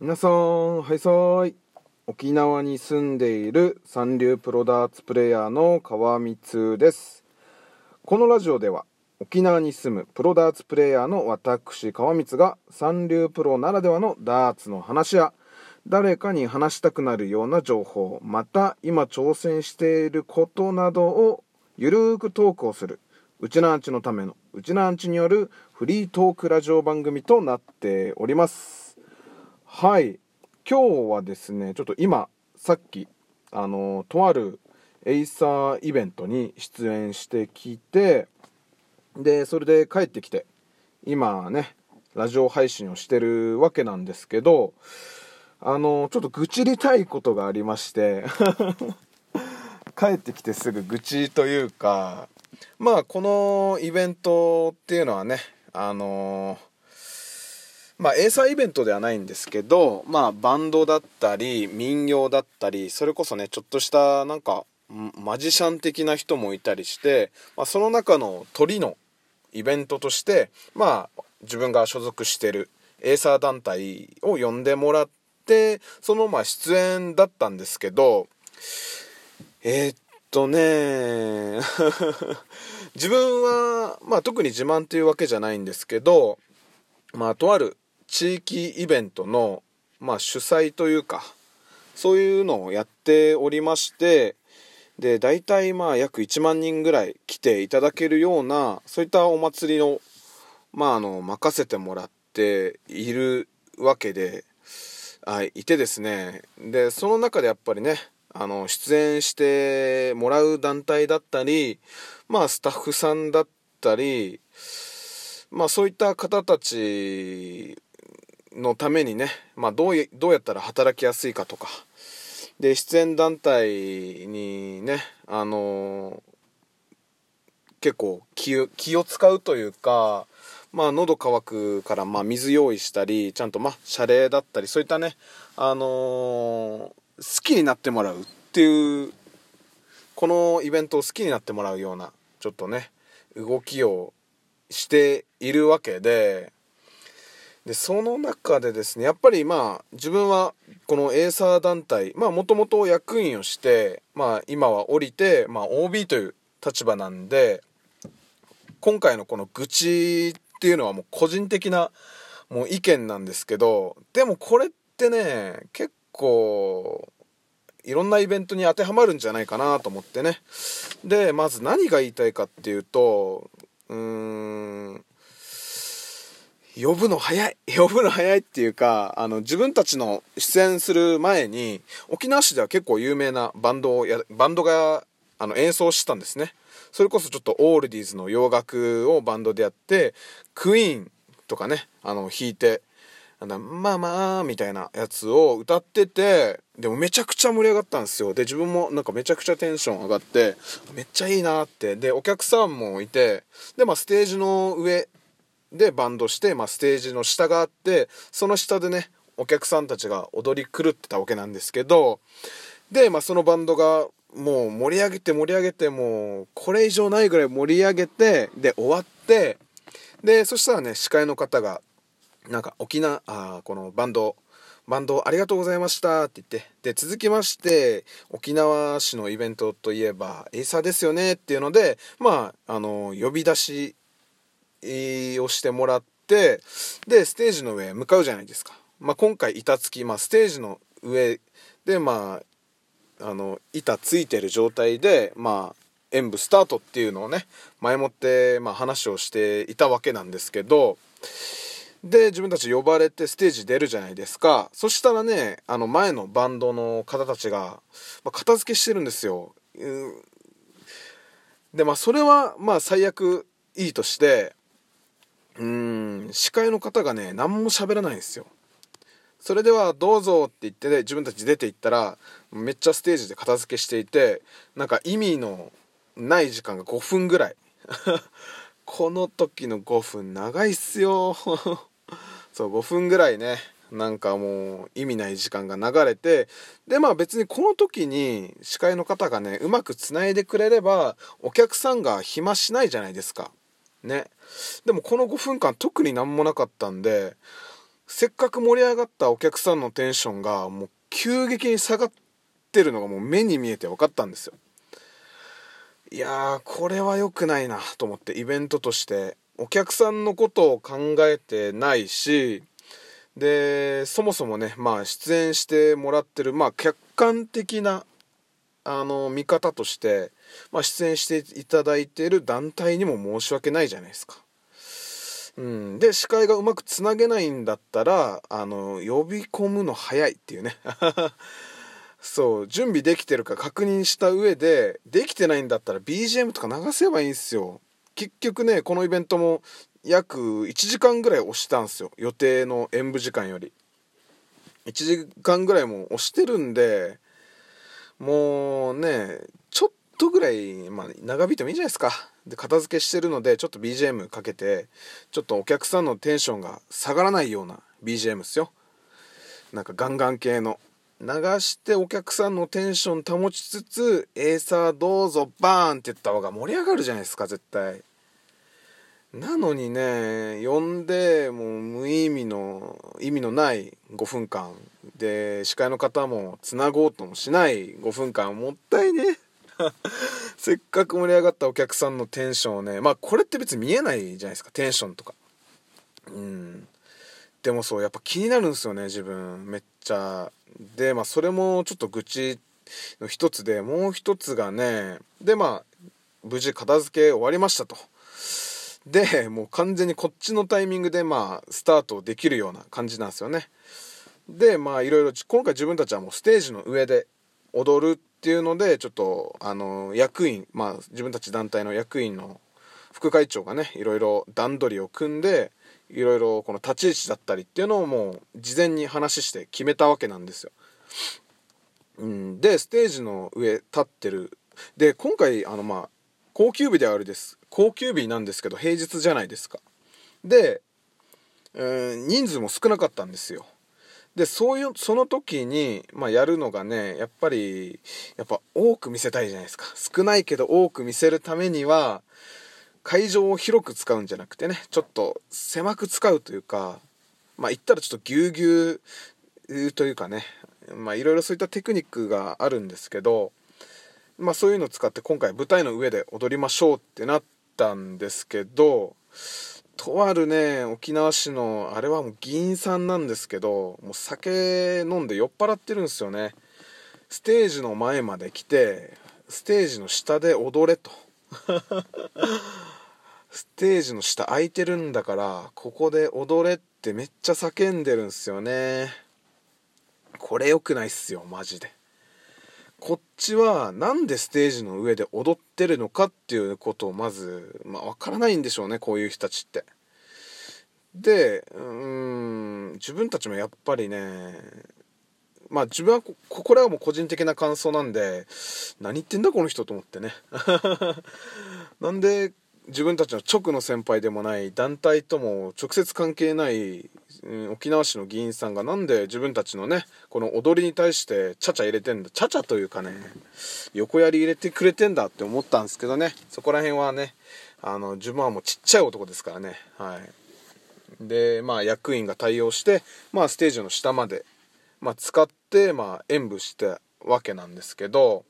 皆さん、はいさーい。沖縄に住んでいる三流プロダーツプレイヤーの川光です。このラジオでは沖縄に住むプロダーツプレイヤーの私川光が三流プロならではのダーツの話や誰かに話したくなるような情報、また今挑戦していることなどをゆるーくトークをする、うちなーんちのためのうちなーんちによるフリートークラジオ番組となっております。はい。今日はですね、ちょっと今、さっき、あの、とあるエイサーイベントに出演してきて、で、それで帰ってきて、今ね、ラジオ配信をしてるわけなんですけど、あの、ちょっと愚痴りたいことがありまして、帰ってきてすぐ愚痴というか、まあ、このイベントっていうのはね、あのまあ、エーサーイベントではないんですけど、まあ、バンドだったり、民謡だったり、それこそね、ちょっとした、なんか、マジシャン的な人もいたりして、まあ、その中の鳥のイベントとして、まあ、自分が所属してるエーサー団体を呼んでもらって、その、まあ、出演だったんですけど、えーっとね 自分は、まあ、特に自慢っていうわけじゃないんですけど、まあ、とある地域イベントの、まあ、主催というか、そういうのをやっておりまして、で、大体まあ約1万人ぐらい来ていただけるような、そういったお祭りの、まああの、任せてもらっているわけで、あいてですね、で、その中でやっぱりね、あの、出演してもらう団体だったり、まあスタッフさんだったり、まあそういった方たちのためにね、まあどうやどうやったら働きやすいかとか、で、出演団体にね、あの結構気を気を使うというか、まあ喉乾くからまあ水用意したり、ちゃんとまあ謝礼だったり、そういったね、あの好きになってもらうっていう、このイベントを好きになってもらうような、ちょっとね、動きをしているわけで、で、その中でですね、やっぱりまあ、自分はこのエーサー団体、まあもともと役員をして、まあ今は降りて、まあ OB という立場なんで、今回のこの愚痴っていうのはもう個人的なもう意見なんですけど、でもこれってね、結構、いろんなイベントに当てはまるんじゃないかなと思ってね。で、まず何が言いたいかっていうと、うーん、呼ぶの早い。呼ぶの早いっていうか、あの、自分たちの出演する前に、沖縄市では結構有名なバンドをや、バンドが、あの、演奏してたんですね。それこそちょっとオールディーズの洋楽をバンドでやって、クイーンとかね、あの、弾いて、まあまあ、みたいなやつを歌ってて、でもめちゃくちゃ盛り上がったんですよ。で、自分もなんかめちゃくちゃテンション上がって、めっちゃいいなって。で、お客さんもいて、で、まあステージの上でバンドして、まあステージの下があって、その下でね、お客さんたちが踊り狂ってたわけなんですけど、で、まあそのバンドがもう盛り上げて盛り上げてもうこれ以上ないぐらい盛り上げて、で終わって、で、そしたらね、司会の方が、なんか沖縄、あこのバンド、バンドありがとうございましたって言って、で、続きまして、沖縄市のイベントといえば、エイサーですよねっていうので、まあ、あの、呼び出しをしてもらって、で、ステージの上向かうじゃないですか。まあ、今回板付き、まあ、ステージの上で、まあ、あの、板ついてる状態で、まあ、演舞スタートっていうのをね、前もって、まあ、話をしていたわけなんですけど、で、自分たち呼ばれてステージ出るじゃないですか。そしたらね、あの前のバンドの方たちが、まあ、片付けしてるんですよ。で、まあそれは、まあ最悪いいとして、うーん、司会の方がね、何も喋らないんですよ。それではどうぞって言ってね、自分たち出て行ったら、めっちゃステージで片付けしていて、なんか意味のない時間が5分ぐらい。この時の5分長いっすよ。そう、5分ぐらいね、なんかもう意味ない時間が流れて、で、まあ別にこの時に司会の方がね、うまく繋いでくれれば、お客さんが暇しないじゃないですか。ね。でもこの5分間特になんもなかったんで、せっかく盛り上がったお客さんのテンションがもう急激に下がってるのがもう目に見えて分かったんですよいやーこれは良くないなと思ってイベントとしてお客さんのことを考えてないしでそもそもねまあ出演してもらってるまあ客観的なあの見方として、まあ、出演していただいている団体にも申し訳ないじゃないですか。うん、で司会がうまくつなげないんだったらあの呼び込むの早いっていうね。そう。準備できてるか確認した上でできてないんだったら BGM とか流せばいいんですよ。結局ねこのイベントも約1時間ぐらい押したんですよ。予定の演舞時間より。1時間ぐらいも押してるんでもうねちょっとぐらい、まあ、長引いてもいいじゃないですか。で片付けしてるのでちょっと BGM かけてちょっとお客さんのテンションが下がらないような BGM ですよ。なんかガンガン系の。流してお客さんのテンション保ちつつ「エーサーどうぞバーン!」って言った方が盛り上がるじゃないですか絶対。なのにね呼んでもう無意味の意味のない5分間で司会の方もつなごうともしない5分間もったいね。せっかく盛り上がったお客さんのテンションをねまあこれって別に見えないじゃないですかテンションとか。うん。でもそうやっぱ気になるんですよね自分。めっちゃ。でまあそれもちょっと愚痴の一つでもう一つがねでまあ無事片付け終わりましたと。でもう完全にこっちのタイミングでまあスタートできるような感じなんですよね。でまあいろいろ今回自分たちはもうステージの上で踊るっていうのでちょっとあの役員まあ自分たち団体の役員の副会長がねいろいろ段取りを組んでいろいろこの立ち位置だったりっていうのをもう事前に話して決めたわけなんですよ。うん、でステージの上立ってる。で今回あのまあ高級日ではあるです。高級日なんですけど平日じゃないですか。で、えー、人数も少なかったんですよ。でそういうその時に、まあ、やるのがねやっぱりやっぱ多く見せたいじゃないですか。少ないけど多く見せるためには会場を広く使うんじゃなくてねちょっと狭く使うというかまあ言ったらちょっとぎゅうぎゅうというかねまあいろいろそういったテクニックがあるんですけどまあそういうのを使って今回舞台の上で踊りましょうってなったんですけどとあるね沖縄市のあれはもう議員さんなんですけどもう酒飲んで酔っ払ってるんですよね。ステージの前まで来てステージの下で踊れと。ステージの下空いてるんだからここで踊れってめっちゃ叫んでるんすよね。これ良くないっすよマジで。こっちはなんでステージの上で踊ってるのかっていうことをまず、まあ、分からないんでしょうねこういう人たちって。でうん自分たちもやっぱりねまあ自分はここれはもう個人的な感想なんで何言ってんだこの人と思ってね なんで自分たちの直の先輩でもない団体とも直接関係ない、うん、沖縄市の議員さんがなんで自分たちのねこの踊りに対してちゃちゃ入れてんだちゃちゃというかね横やり入れてくれてんだって思ったんですけどねそこら辺はねあの自分はもうちっちゃい男ですからねはい。でまあ役員が対応してまあステージの下まで、まあ、使ってまあ演舞したわけなんですけど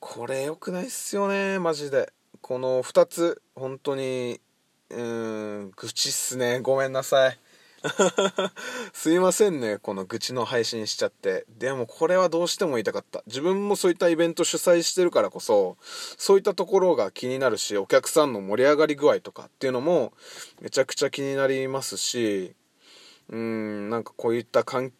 これ良くないっすよねマジで。この2つ本当にうん愚痴っすね。ごめんなさい。すいませんねこの愚痴の配信しちゃって。でもこれはどうしても言いたかった。自分もそういったイベント主催してるからこそそういったところが気になるしお客さんの盛り上がり具合とかっていうのもめちゃくちゃ気になりますしうんなんかこういった言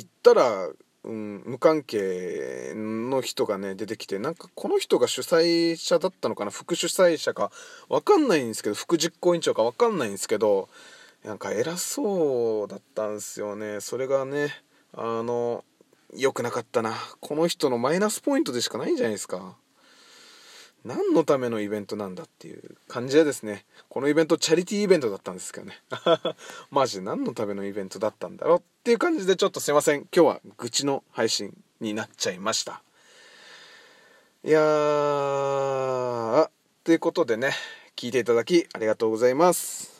ったらうん、無関係の人がね出てきてなんかこの人が主催者だったのかな？副主催者か分かんないんですけど副実行委員長か分かんないんですけどなんか偉そうだったんですよね。それがねあの良くなかったな。この人のマイナスポイントでしかないんじゃないですか。何のためのイベントなんだっていう感じでですね。このイベントチャリティーイベントだったんですけどね。マジで何のためのイベントだったんだろうっていう感じでちょっとすいません。今日は愚痴の配信になっちゃいました。いやーということでね聞いていただきありがとうございます。